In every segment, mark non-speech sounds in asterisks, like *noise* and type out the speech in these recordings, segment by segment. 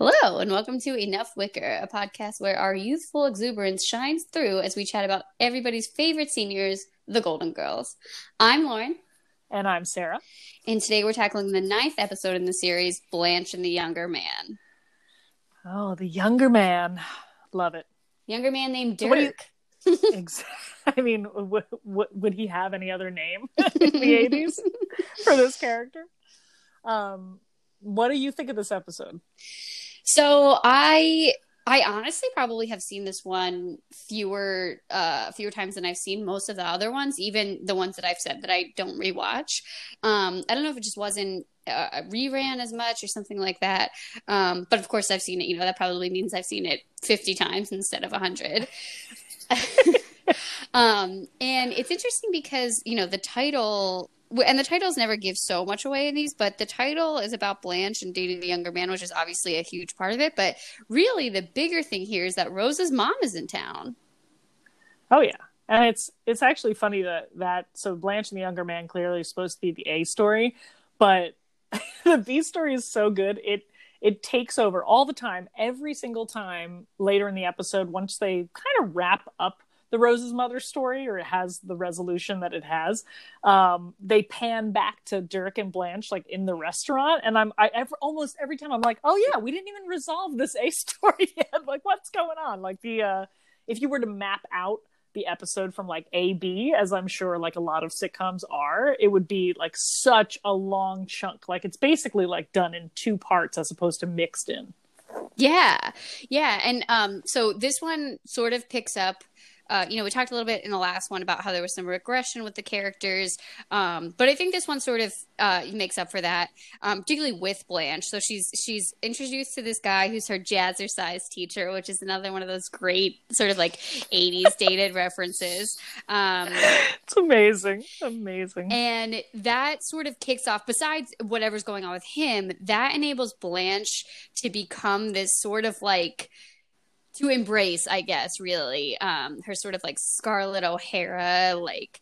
Hello, and welcome to Enough Wicker, a podcast where our youthful exuberance shines through as we chat about everybody's favorite seniors, the Golden Girls. I'm Lauren. And I'm Sarah. And today we're tackling the ninth episode in the series, Blanche and the Younger Man. Oh, the younger man. Love it. Younger man named Dirk. *laughs* *laughs* I mean, w- w- would he have any other name *laughs* in the 80s for this character? Um, what do you think of this episode? So I I honestly probably have seen this one fewer uh fewer times than I've seen most of the other ones, even the ones that I've said that I don't rewatch. Um I don't know if it just wasn't uh, reran as much or something like that. Um but of course I've seen it, you know, that probably means I've seen it 50 times instead of 100. *laughs* um and it's interesting because, you know, the title and the titles never give so much away in these, but the title is about Blanche and dating the younger man, which is obviously a huge part of it. But really, the bigger thing here is that Rose's mom is in town. Oh yeah, and it's it's actually funny that that so Blanche and the younger man clearly is supposed to be the A story, but *laughs* the B story is so good it it takes over all the time, every single time later in the episode. Once they kind of wrap up the Rose's mother story, or it has the resolution that it has. Um, they pan back to Dirk and Blanche like in the restaurant, and I'm I ever, almost every time I'm like, oh yeah, we didn't even resolve this A *laughs* story yet. like, what's going on? Like the uh, if you were to map out the episode from like A B, as I'm sure like a lot of sitcoms are, it would be like such a long chunk. Like it's basically like done in two parts as opposed to mixed in. Yeah, yeah, and um, so this one sort of picks up uh, you know, we talked a little bit in the last one about how there was some regression with the characters, um, but I think this one sort of uh, makes up for that, um, particularly with Blanche. So she's she's introduced to this guy who's her jazzercise teacher, which is another one of those great sort of like '80s *laughs* dated references. Um, it's amazing, amazing, and that sort of kicks off. Besides whatever's going on with him, that enables Blanche to become this sort of like to embrace, I guess, really, um, her sort of like Scarlett O'Hara, like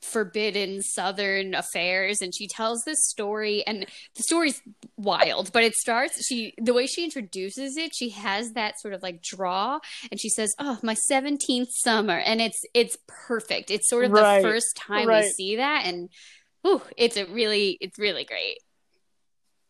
forbidden southern affairs and she tells this story and the story's wild but it starts she the way she introduces it she has that sort of like draw and she says oh my 17th summer and it's it's perfect it's sort of right. the first time right. we see that and ooh, it's a really it's really great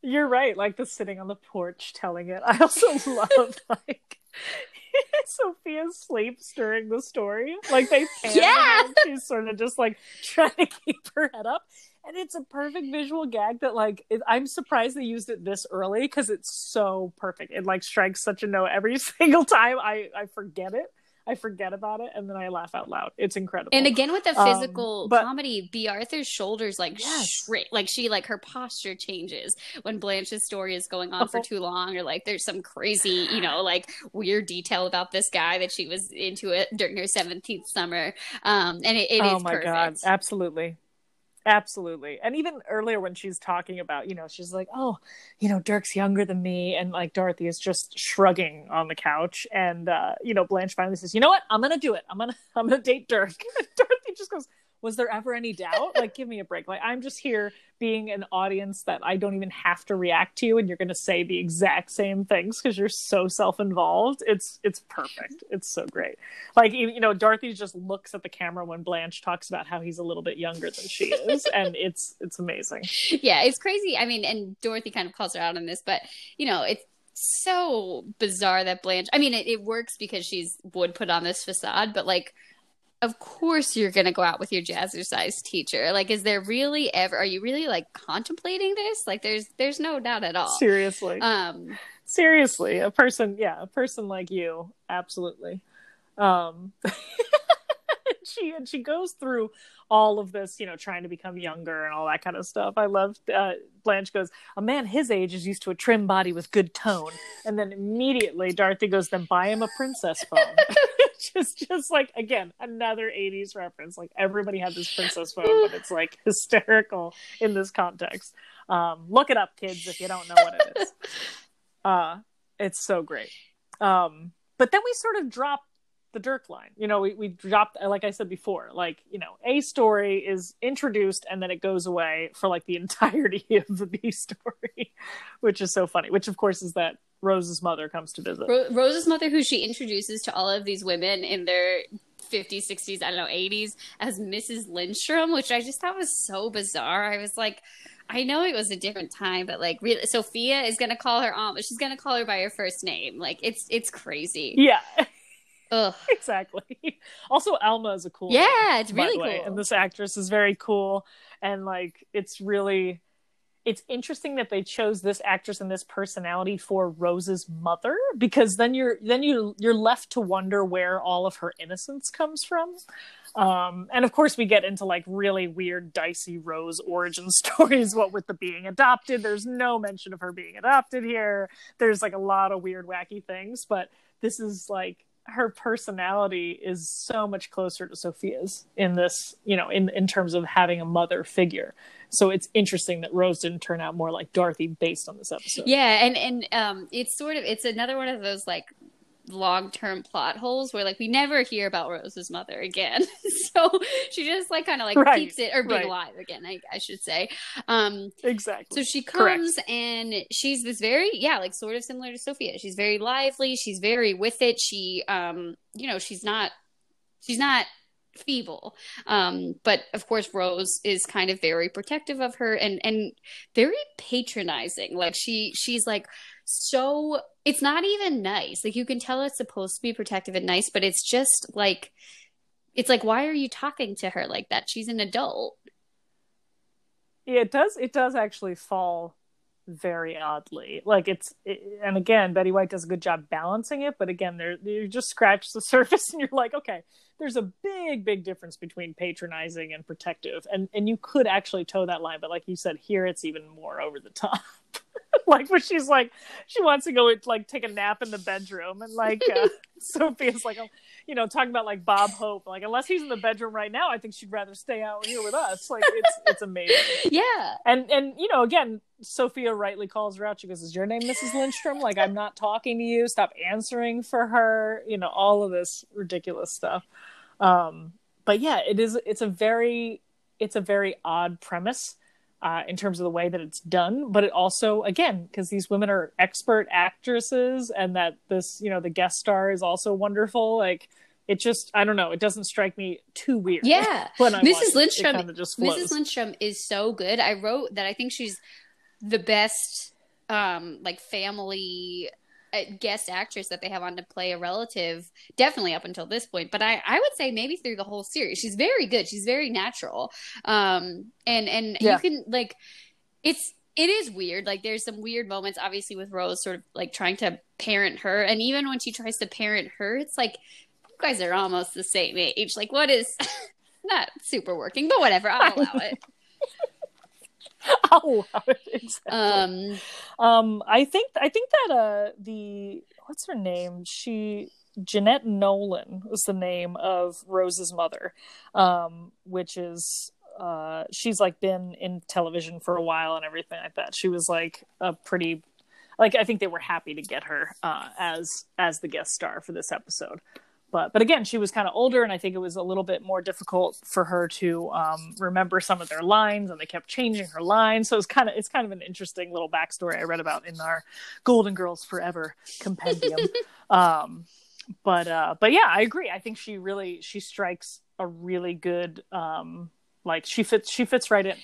you're right like the sitting on the porch telling it *laughs* i also love like *laughs* Sophia sleeps during the story. Like they yeah, she's sort of just like trying to keep her head up, and it's a perfect visual gag that like it, I'm surprised they used it this early because it's so perfect. It like strikes such a note every *laughs* single time. I I forget it. I forget about it and then I laugh out loud. It's incredible. And again with the physical um, but, comedy, Bea Arthur's shoulders like yes. shrink, like she like her posture changes when Blanche's story is going on for too long, or like there's some crazy, you know, like weird detail about this guy that she was into it during her seventeenth summer. Um, and it, it oh is my perfect. god, absolutely. Absolutely. And even earlier when she's talking about, you know, she's like, oh, you know, Dirk's younger than me. And like Dorothy is just shrugging on the couch. And, uh, you know, Blanche finally says, you know what? I'm going to do it. I'm going *laughs* to, I'm going to date Dirk. *laughs* Dorothy just goes, was there ever any doubt? like, give me a break. Like, I'm just here being an audience that I don't even have to react to, and you're going to say the exact same things because you're so self-involved. It's it's perfect. It's so great. Like, you know, Dorothy just looks at the camera when Blanche talks about how he's a little bit younger than she is, *laughs* and it's it's amazing. Yeah, it's crazy. I mean, and Dorothy kind of calls her out on this, but you know, it's so bizarre that Blanche. I mean, it, it works because she's would put on this facade, but like of course you're going to go out with your jazzercise teacher. Like, is there really ever, are you really like contemplating this? Like, there's, there's no doubt at all. Seriously. Um, seriously, a person, yeah, a person like you. Absolutely. Um, *laughs* she, and she goes through all of this, you know, trying to become younger and all that kind of stuff. I love uh, Blanche goes, a man his age is used to a trim body with good tone, and then immediately Dorothy goes, then buy him a princess phone. *laughs* *laughs* just, just like again, another '80s reference. Like everybody had this princess phone, but it's like *laughs* hysterical in this context. Um, look it up, kids, if you don't know what it is. Uh, it's so great. Um, but then we sort of drop the Dirk line. You know, we, we dropped, like I said before, like, you know, a story is introduced and then it goes away for like the *laughs* entirety of the B story, which is so funny, which of course is that Rose's mother comes to visit. Ro- Rose's mother, who she introduces to all of these women in their 50s, 60s, I don't know, 80s, as Mrs. Lindstrom, which I just thought was so bizarre. I was like, I know it was a different time, but like, really, Sophia is gonna call her aunt, but she's gonna call her by her first name. Like, it's it's crazy. Yeah. Ugh. *laughs* exactly. Also, Alma is a cool. Yeah, name, it's really cool. And this actress is very cool, and like, it's really, it's interesting that they chose this actress and this personality for Rose's mother because then you're then you you're left to wonder where all of her innocence comes from. Um, and of course, we get into like really weird, dicey Rose origin *laughs* stories. What with the being adopted, there's no mention of her being adopted here. There's like a lot of weird, wacky things, but this is like her personality is so much closer to Sophia's in this, you know, in in terms of having a mother figure. So it's interesting that Rose didn't turn out more like Dorothy based on this episode. Yeah, and and um, it's sort of it's another one of those like long term plot holes where like we never hear about Rose's mother again. *laughs* so she just like kind of like Right, keeps it or being right. alive again, I, I should say. Um, Exactly. so she Correct. comes and she's this very yeah like sort of similar to Sophia. She's very lively. She's very with it. She um you know she's not she's not feeble um but of course rose is kind of very protective of her and and very patronizing like she she's like so it's not even nice like you can tell it's supposed to be protective and nice but it's just like it's like why are you talking to her like that she's an adult Yeah, it does. It does actually fall very oddly. Like it's, it, and again, Betty White does a good job balancing it. But again, there you just scratch the *laughs* surface, and you're like, okay, there's a big, big difference between patronizing and protective, and and you could actually toe that line. But like you said, here it's even more over the top. *laughs* like when she's like, she wants to go like take a nap in the bedroom, and like uh, *laughs* Sophia's like, oh, you know, talking about like Bob Hope, like unless he's in the bedroom right now, I think she'd rather stay out here with us. Like it's it's amazing. *laughs* Yeah. And and you know again sophia rightly calls her out. She goes is your name mrs lindstrom? Like i'm not talking to you. Stop answering for her. You know all of this ridiculous stuff. Um but yeah it is it's a very it's a very odd premise uh, in terms of the way that it's done but it also again because these women are expert actresses and that this you know the guest star is also wonderful like it just i don't know it doesn't strike me too weird Yeah. *laughs* when I Mrs. Lindstrom- it of just flows. Mrs. Lindstrom is so good. I wrote that I think she's the best, um, like family guest actress that they have on to play a relative. Definitely up until this point, but I, I would say maybe through the whole series, she's very good. She's very natural. Um, and and Yeah. you can like, it's it is weird. Like there's some weird moments, obviously, with Rose sort of like trying to parent her, and even when she tries to parent her, it's like you guys are almost the same age. Like what is *laughs* not super working, but whatever. I'll allow it. *laughs* *laughs* Exactly. Um, Um, I think I think that uh the what's her name? She Jeanette Nolan was the name of Rose's mother, um, which is uh she's like been in television for a while and everything like that. She was like a pretty like I think they were happy to get her uh as as the guest star for this episode. But but again, she was kind of older, and I think it was a little bit more difficult for her to um, remember some of their lines, and they kept changing her lines. So it's kind of it's kind of an interesting little backstory I read about in our Golden Girls Forever compendium. *laughs* um, but uh, but yeah, I agree. I think she really she strikes a really good um, like she fits she fits right in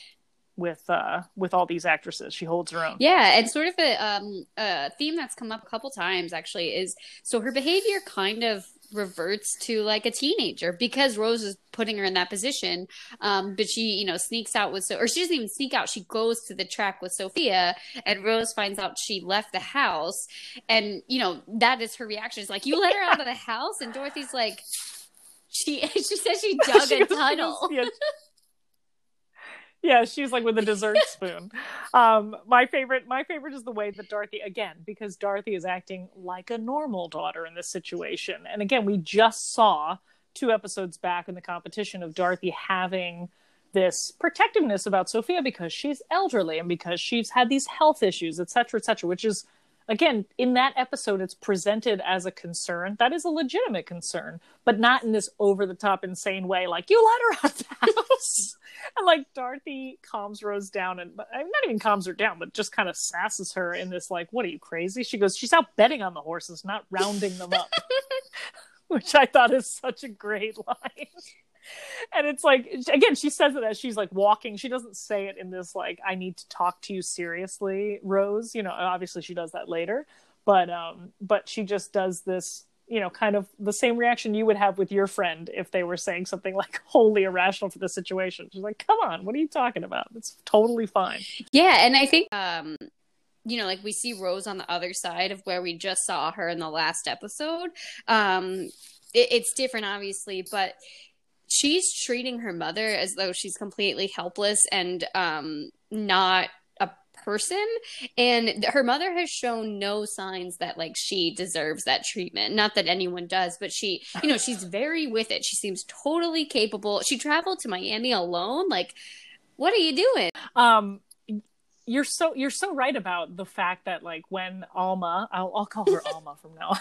with uh, with all these actresses. She holds her own. yeah, and sort of a um a theme that's come up a couple times actually is so her behavior kind of reverts to like a teenager because Rose is putting her in that position. Um, but she, you know, sneaks out with so or she doesn't even sneak out. She goes to the track with Sophia, and Rose finds out she left the house, and you know that is her reaction. It's like you let her out of the house, and Dorothy's like. She *laughs* she says she *laughs* dug She a tunnel. Yeah. She's like with a dessert *laughs* spoon. Um, my favorite, my favorite is the way that Dorothy again, because Dorothy is acting like a normal daughter in this situation. And again, we just saw two episodes back in the competition of Dorothy having this protectiveness about Sophia because she's elderly and because she's had these health issues, et cetera, et cetera, which is again, in that episode, it's presented as a concern. That is a legitimate concern, but not in this over the top, insane way. Like, you let her out of the house. *laughs* and like, Dorothy calms Rose down and not even calms her down, but just kind of sasses her in this, like, what are you crazy? She goes, she's out betting on the horses, not rounding them up, *laughs* which I thought is such a great *laughs* line and it's like again she says it as she's like walking. She doesn't say it in this like i need to talk to you seriously rose you know obviously she does that later. But um but she just does this you know kind of the same reaction you would have with your friend if they were saying something like *laughs* wholly irrational for the situation. She's like come on what are you talking about? It's totally fine. Yeah and i think um you know, like we see Rose on the other side of where we just saw her in the last episode. Um, it, it's different, obviously, but she's treating her mother as though she's completely helpless and um, not a person. And her mother has shown no signs that like she deserves that treatment. Not that anyone does but she you know she's very with it. She seems totally capable. She traveled to miami alone. Like what are you doing? Um you're so you're so right about the fact that like when alma i'll, I'll call her *laughs* alma from now on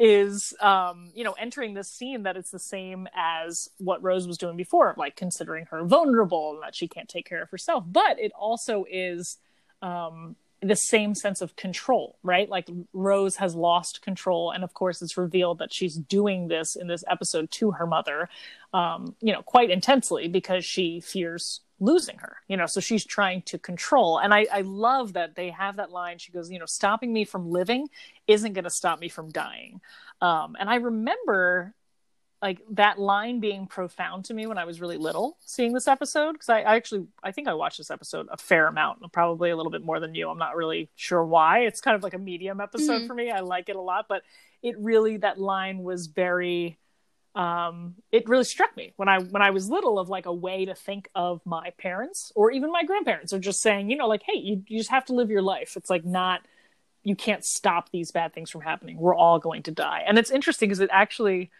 is um, you know entering this scene that it's the same as what Rose was doing before, like considering her vulnerable and that she can't take care of herself. But it also is um, the same sense of control, right? Like Rose has lost control, and of course, it's revealed that she's doing this in this episode to her mother, um, you know, quite intensely because she fears losing her you know so she's trying to control. And I, I love that they have that line. She goes you know stopping me from living isn't going to stop me from dying. Um, and i remember like that line being profound to me when i was really little seeing this episode because I, I, actually i think i watched this episode a fair amount probably a little bit more than you. I'm not really sure why. It's kind of like a medium episode mm-hmm. for me. I like it a lot but it really that line was very um, it really struck me when I when I was little of like a way to think of my parents or even my grandparents are just saying, you know, like, hey, you, you just have to live your life. It's like not you can't stop these bad things from happening. We're all going to die. And it's interesting because it actually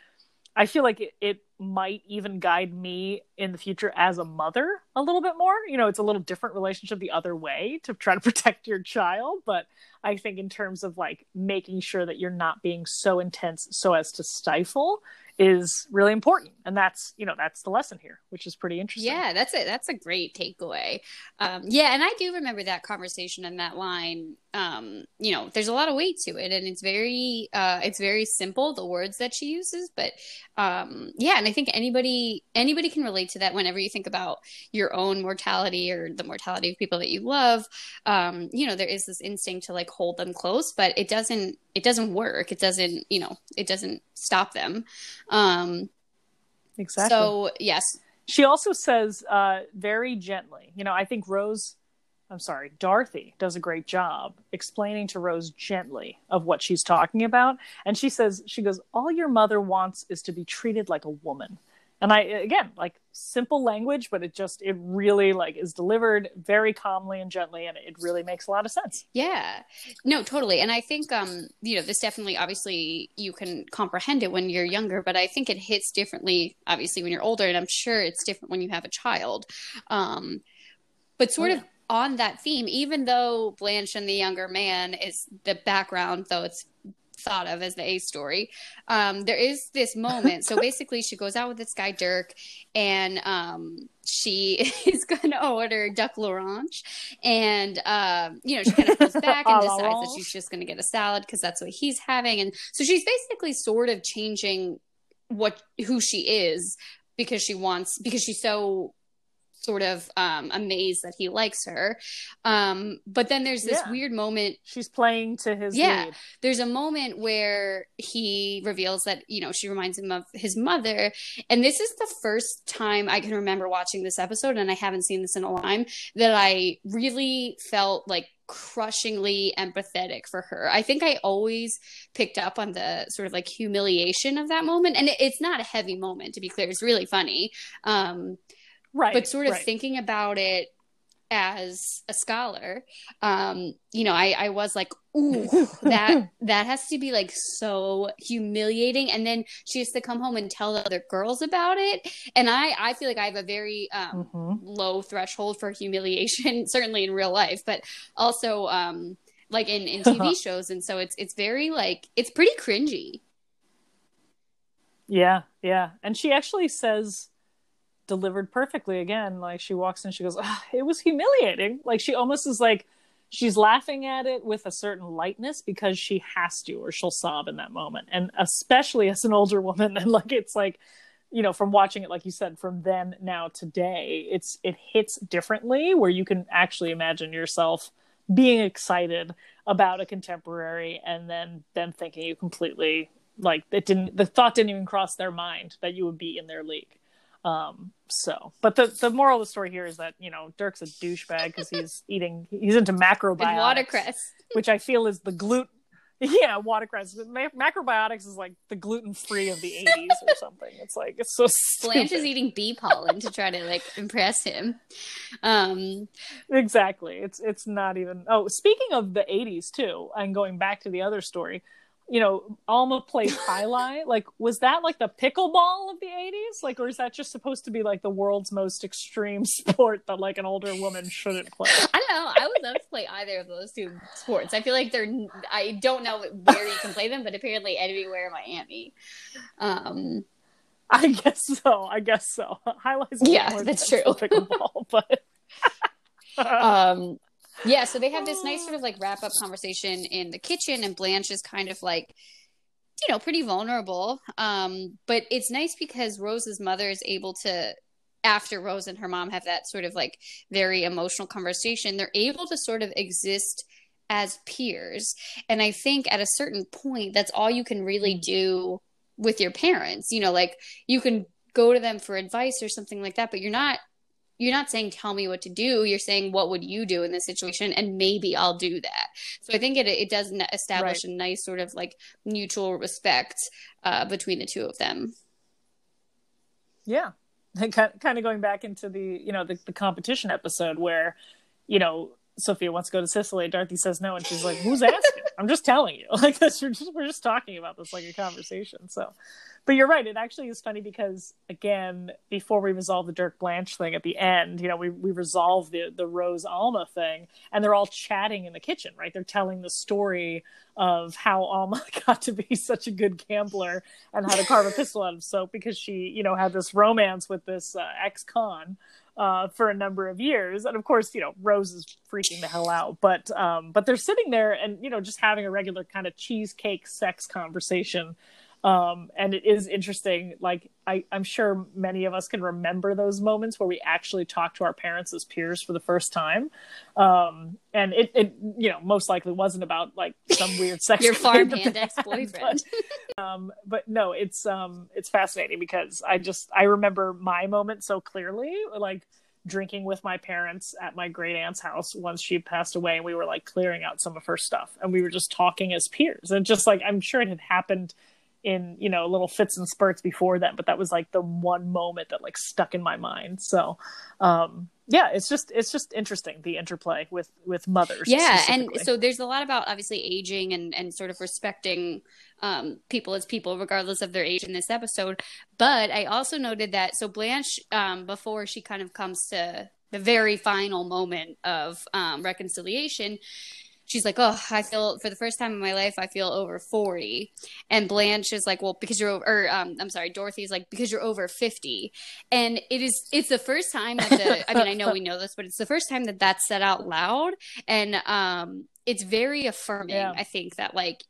I feel like it, it might even guide me in the future as a mother a little bit more. You know, it's a little different relationship the other way to try to *laughs* protect your child, but I think in terms of like making sure that you're not being so intense so as to stifle is really important. And that's you know that's the lesson here which is pretty interesting. Yeah that's it that's a great takeaway. Um, yeah and i do remember that conversation and that line. Um, you know there's a lot of weight to it and it's very uh, it's very simple the words that she uses but um, yeah and i think anybody anybody can relate to that whenever you think about your own mortality or the mortality of people that you love. Um, you know there is this instinct to like hold them close but it doesn't it doesn't work. It doesn't you know it doesn't stop them um exactly. so yes. She also says uh very gently you know i think rose i'm sorry dorothy does a great job explaining to rose gently of what she's talking about. And she says she goes all your mother wants is to be treated like a woman and i again like simple language but it just it really like is delivered very calmly and gently and it really makes a lot of sense. Yeah. No totally. And i think um you know this definitely obviously you can comprehend it when you're younger but i think it hits differently obviously when you're older and i'm sure it's different when you have a child. Um but sort oh, yeah. of on that theme even though blanche and the younger man is the background though it's thought of as the A story. Um, there is this moment. So *laughs* basically, she goes out with this guy Dirk, and um, she *laughs* is going to order duck l'orange, and uh, you know she kind of goes *laughs* back and decides that she's just going to get a salad because that's what he's having, and so she's basically sort of changing what who she is because she wants because she's so sort of um, amazed that he likes her. Um, but then there's this yeah. weird moment. She's playing to his yeah. Lead. There's a moment where he reveals that you know she reminds him of his mother, and this is the first time I can remember watching this episode, and I haven't seen this in a time that I really felt like crushingly empathetic for her. I think I always picked up on the sort of like humiliation of that moment, and it, it's not a heavy moment to be clear. It's really funny. Um, right but sort of right. thinking about it as a scholar um you know i i was like ooh *laughs* that that has to be like so humiliating and then she has to come home and tell the other girls about it and i i feel like i have a very um mm-hmm. low threshold for humiliation *laughs* certainly in real life but also um like in, in TV *laughs* shows. And so it's it's very like it's pretty cringy. Yeah, yeah. And she actually says delivered perfectly again. Like she walks in, she goes, oh, "It was humiliating." Like she almost is like she's laughing at it with a certain lightness because she has to, or she'll sob in that moment. And especially as an older woman, *laughs* and like it's like, you know, from watching it, like you said, from then now today, it's it hits differently where you can actually imagine yourself being excited about a contemporary and then then thinking you completely like it didn't the thought didn't even cross their mind that you would be in their league um, so, but the the moral of the story here is that you know Dirk's a douchebag because he's eating he's into macrobiotics, watercress, which I feel is the gluten. Yeah, watercress. macrobiotics is like the gluten free of the '80s or something. It's like it's so. Stupid. Blanche is eating bee pollen to try to like impress him. Um, exactly. It's it's not even. Oh, speaking of the '80s too, and going back to the other story, you know, Alma plays jai alai. *laughs* like, was that like the pickleball of the 80s? Like, or is that just supposed to be like the world's most extreme *laughs* sport that like an older woman shouldn't play? I don't know. I would love to play either of those two sports. I feel like they're, I don't know where you can play them, but apparently anywhere in Miami. Um, I guess so. I guess so. *laughs* Jai alais. Yeah, that's true. Pickleball, but. um yeah, so they have this nice sort of like wrap up conversation in the kitchen, and Blanche is kind of like, you know, pretty vulnerable. Um, but it's nice because Rose's mother is able to, after Rose and her mom have that sort of like very emotional conversation, they're able to sort of exist as peers. And I think at a certain point, that's all you can really do with your parents. You know, like you can go to them for advice or something like that, but you're not you're not saying tell me what to do you're saying what would you do in this situation and maybe i'll do that so i think it it does establish right. a nice sort of like mutual respect uh, between the two of them yeah *laughs* kind of going back into the you know the, the competition episode where you know Sophia wants to go to Sicily. Dorothy says no, and she's like, "Who's asking?" *laughs* I'm just telling you. *laughs* Like this, we're just we're just talking about this like a conversation. So, but you're right. It actually is funny because again, before we resolve the Dirk Blanche thing at the end, you know, we we resolve the the Rose Alma thing, and they're all chatting in the kitchen, right? They're telling the story of how Alma *laughs* got to be such a good gambler and how to carve a pistol out of soap because she, you know, had this romance with this uh, ex-con uh, for a number of years. And of course, you know, Rose is freaking the hell out. But um, but they're sitting there and you know just having a regular kind of cheesecake sex conversation um, and it is interesting. Like I, I'm sure many of us can remember those moments where we actually talk to our parents as peers for the first time. Um, and it, it, you know, most likely wasn't about like some weird *laughs* sex. Your *laughs* farmhand ex boyfriend. But, um, but no, it's um, it's fascinating because I just I remember my moment so clearly, like drinking with my parents at my great aunt's house once she passed away and we were like clearing out some of her stuff and we were just talking as peers and just like i'm sure it had happened in you know little fits and spurts before that but that was like the one moment that like stuck in my mind. So um yeah it's just it's just interesting the interplay with with mothers yeah and so there's a lot about obviously aging and and sort of respecting um people as people regardless of their age in this episode. But i also noted that so blanche um before she kind of comes to the very final moment of um reconciliation she's like, "Oh, I feel for the first time in my life, I feel over 40." And Blanche is like, "Well, because you're over," or um, I'm sorry, Dorothy's like, "Because you're over 50." And it is, it's the first time that the, I mean, I know we know this, but it's the first time that that's said out loud, and um, it's very affirming. Yeah. I think that like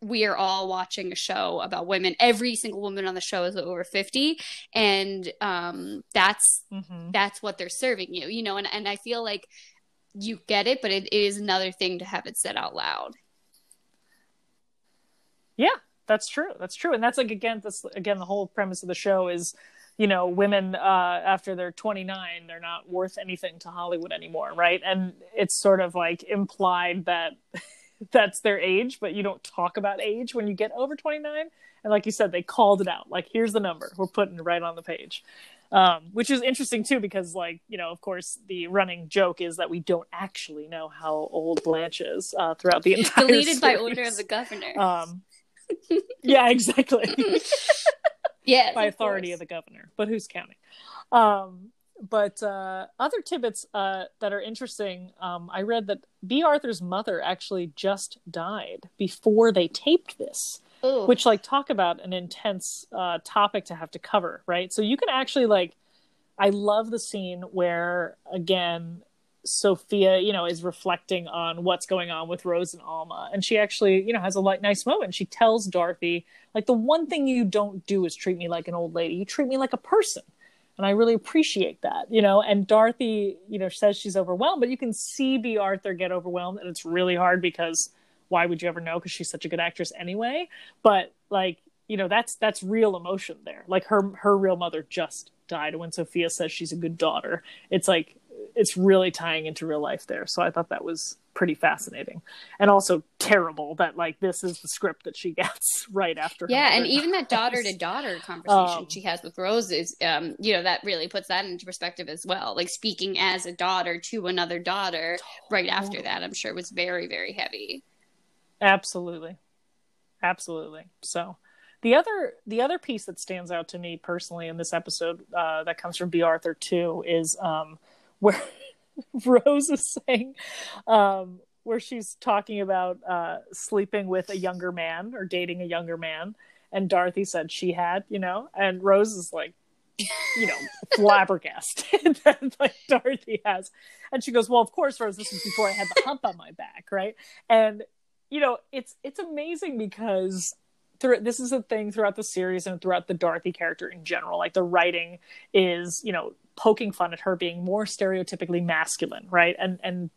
we are all watching a show about women. Every single woman on the show is over 50 and um that's mm-hmm. that's what they're serving you, you know, and and I feel like you get it, but it is another thing to have it said out loud. Yeah, that's true. That's true. And that's like again, that's again the whole premise of the show is, you know, women uh, after they're 29, they're not worth anything to Hollywood anymore, right? And it's sort of like implied that *laughs* that's their age, but you don't talk about age when you get over 29. And like you said, they called it out. Like, here's the number. We're putting it right on the page um, which is interesting too because like you know of course the running joke is that we don't actually know how old blanche is uh, throughout the entire deleted by order of the governor. Um, yeah exactly. *laughs* Yeah by authority course. of the governor but who's counting? Um, but uh, other tidbits uh, that are interesting. Um, I read that Bea Arthur's mother actually just died before they taped this, Ooh. which like talk about an intense uh, topic to have to cover, right? So you can actually like, I love the scene where again Sophia, you know, is reflecting on what's going on with Rose and Alma, and she actually, you know, has a like nice moment. She tells Dorothy, like, the one thing you don't do is treat me like an old lady. You treat me like a person and I really appreciate that, you know. And Dorothy, you know, says she's overwhelmed, but you can see Bea Arthur get overwhelmed, and it's really hard because why would you ever know? Because she's such a good actress anyway. But like, you know, that's that's real emotion there. Like her her real mother just died. When Sophia says she's a good daughter, it's like it's really tying into real life there. So I thought that was pretty fascinating and also terrible that like this is the script that she *laughs* gets right after yeah and even that daughter to daughter conversation um, she has with rose is um you know that really puts that into perspective as well like speaking as a daughter to another daughter right after that i'm sure was very very heavy absolutely absolutely so the other the other piece that stands out to me personally in this episode uh, that comes from Bea Arthur too is um, *laughs* where Rose is saying, um, where she's talking about uh, sleeping with a younger man or dating a younger man, and Dorothy said she had, you know, and Rose is like, you know, *laughs* flabbergasted *laughs* that like Dorothy has, and she goes, "Well, of course, Rose. This was before I had the hump on my back, right?" And you know, it's it's amazing because through this is a thing throughout the series and throughout the Dorothy character in general. Like the writing is, you know, poking fun at her being more stereotypically masculine, right? And and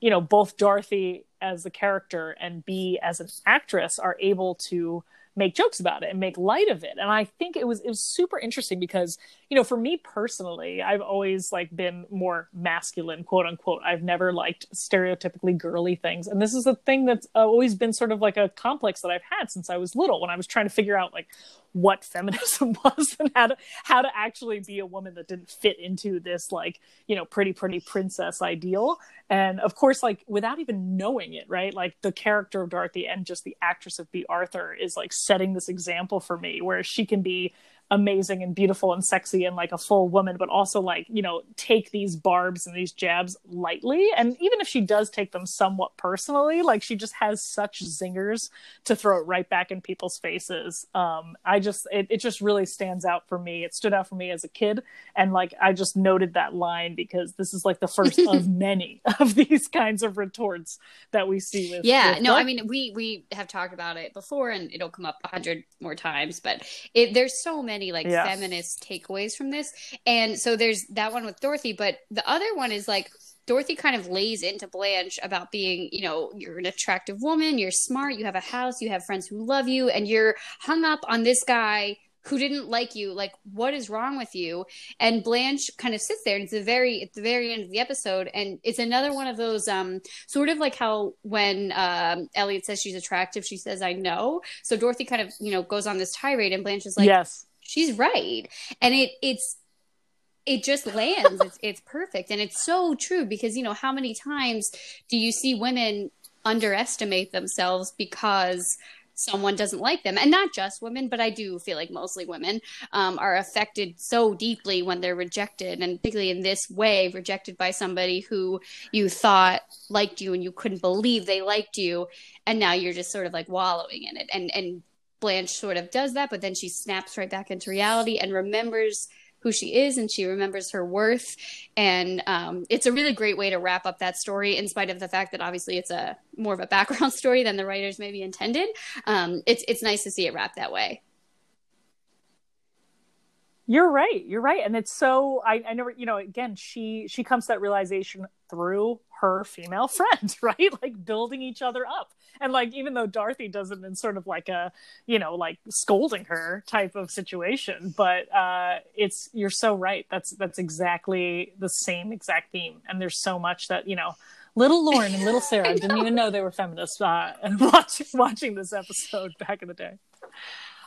you know, both Dorothy as the character and Bea as an actress are able to make jokes about it and make light of it. And I think it was it was super interesting because, you know, for me personally, I've always like been more masculine, quote unquote. I've never liked stereotypically girly things. And this is a thing that's uh, always been sort of like a complex that I've had since I was little when I was trying to figure out like what feminism *laughs* was and how to how to actually be a woman that didn't fit into this like you know pretty pretty princess ideal. And of course like without even knowing it right? Like the character of dorothy and just the actress of bea arthur is like setting this example for me where she can be amazing and beautiful and sexy and like a full woman, but also like, you know, take these barbs and these jabs lightly. And even if she does take them somewhat personally, like she just has such zingers to throw it right back in people's faces. Um, I just, it, it just really stands out for me. It stood out for me as a kid. And like, I just noted that line because this is like the first *laughs* of many *laughs* of these kinds of retorts that we see with. Yeah. with no, I mean, we, we have talked about it before and it'll come up a hundred more times, but it, there's so many many like yeah. feminist takeaways from this. And so there's that one with Dorothy, but the other one is like Dorothy kind of lays into Blanche about being, you know, you're an attractive woman, you're smart, you have a house, you have friends who love you, and you're hung up on this guy who didn't like you like what is wrong with you and blanche kind of sits there and it's the very at the very end of the episode and it's another one of those um sort of like how when um elliot says she's attractive she says i know so dorothy kind of you know goes on this tirade and blanche is like yes she's right. And it it's it just lands. It's it's perfect. And it's so true because you know how many times do you see women underestimate themselves because someone doesn't like them? And not just women but i do feel like mostly women um, are affected so deeply when they're rejected and particularly in this way rejected by somebody who you thought liked you and you couldn't believe they liked you. And now you're just sort of like wallowing in it and and Blanche sort of does that, but then she snaps right back into reality and remembers who she is and she remembers her worth. And um, it's a really great way to wrap up that story, in spite of the fact that obviously it's a more of a background *laughs* story than the writers maybe intended. Um, it's it's nice to see it wrapped that way. You're right. You're right, and it's so I, I never, you know, again, she she comes to that realization through her female *laughs* friend, right? Like building each other up and like even though Dorothy does it in sort of like a you know like scolding her type of situation, but uh, it's you're so right. That's that's exactly the same exact theme, and there's so much that you know. Little Lauren and little Sarah *laughs* didn't even know they were feminists uh, and *laughs* watching watching this episode back in the day.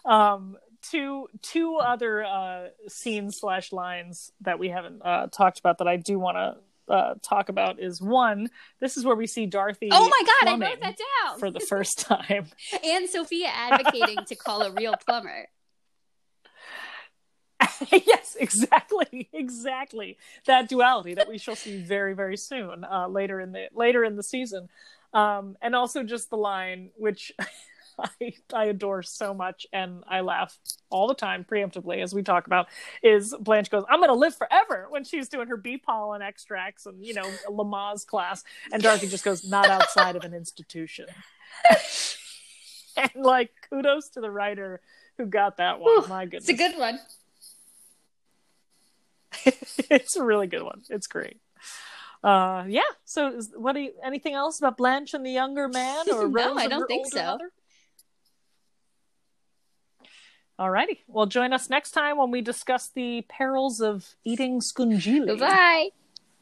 Um, two two other uh, scenes slash lines that we haven't uh, talked about that I do want to uh, talk about is one. This is where we see Dorothy. Oh my god, I wrote that down for the first time. *laughs* and Sophia advocating to call a real plumber. *laughs* yes, exactly, exactly. That duality that we shall see very, very soon, uh, later in the later in the season, um, and also just the line which *laughs* *laughs* I I adore so much, and I laugh all the time preemptively as we talk about is Blanche goes, "I'm going to live forever" when she's doing her bee pollen extracts and you know Lamaze class, and Dorothy just goes, "Not outside of an institution." *laughs* and like kudos to the writer who got that one. Ooh, My goodness, it's a good one. *laughs* it's a really good one. It's great. Uh, yeah. So, is, what do you? Anything else about Blanche and the younger man, or no? Rose I don't think so. Mother? Alrighty. Well, join us next time when we discuss the perils of eating *laughs* scungilli. Bye.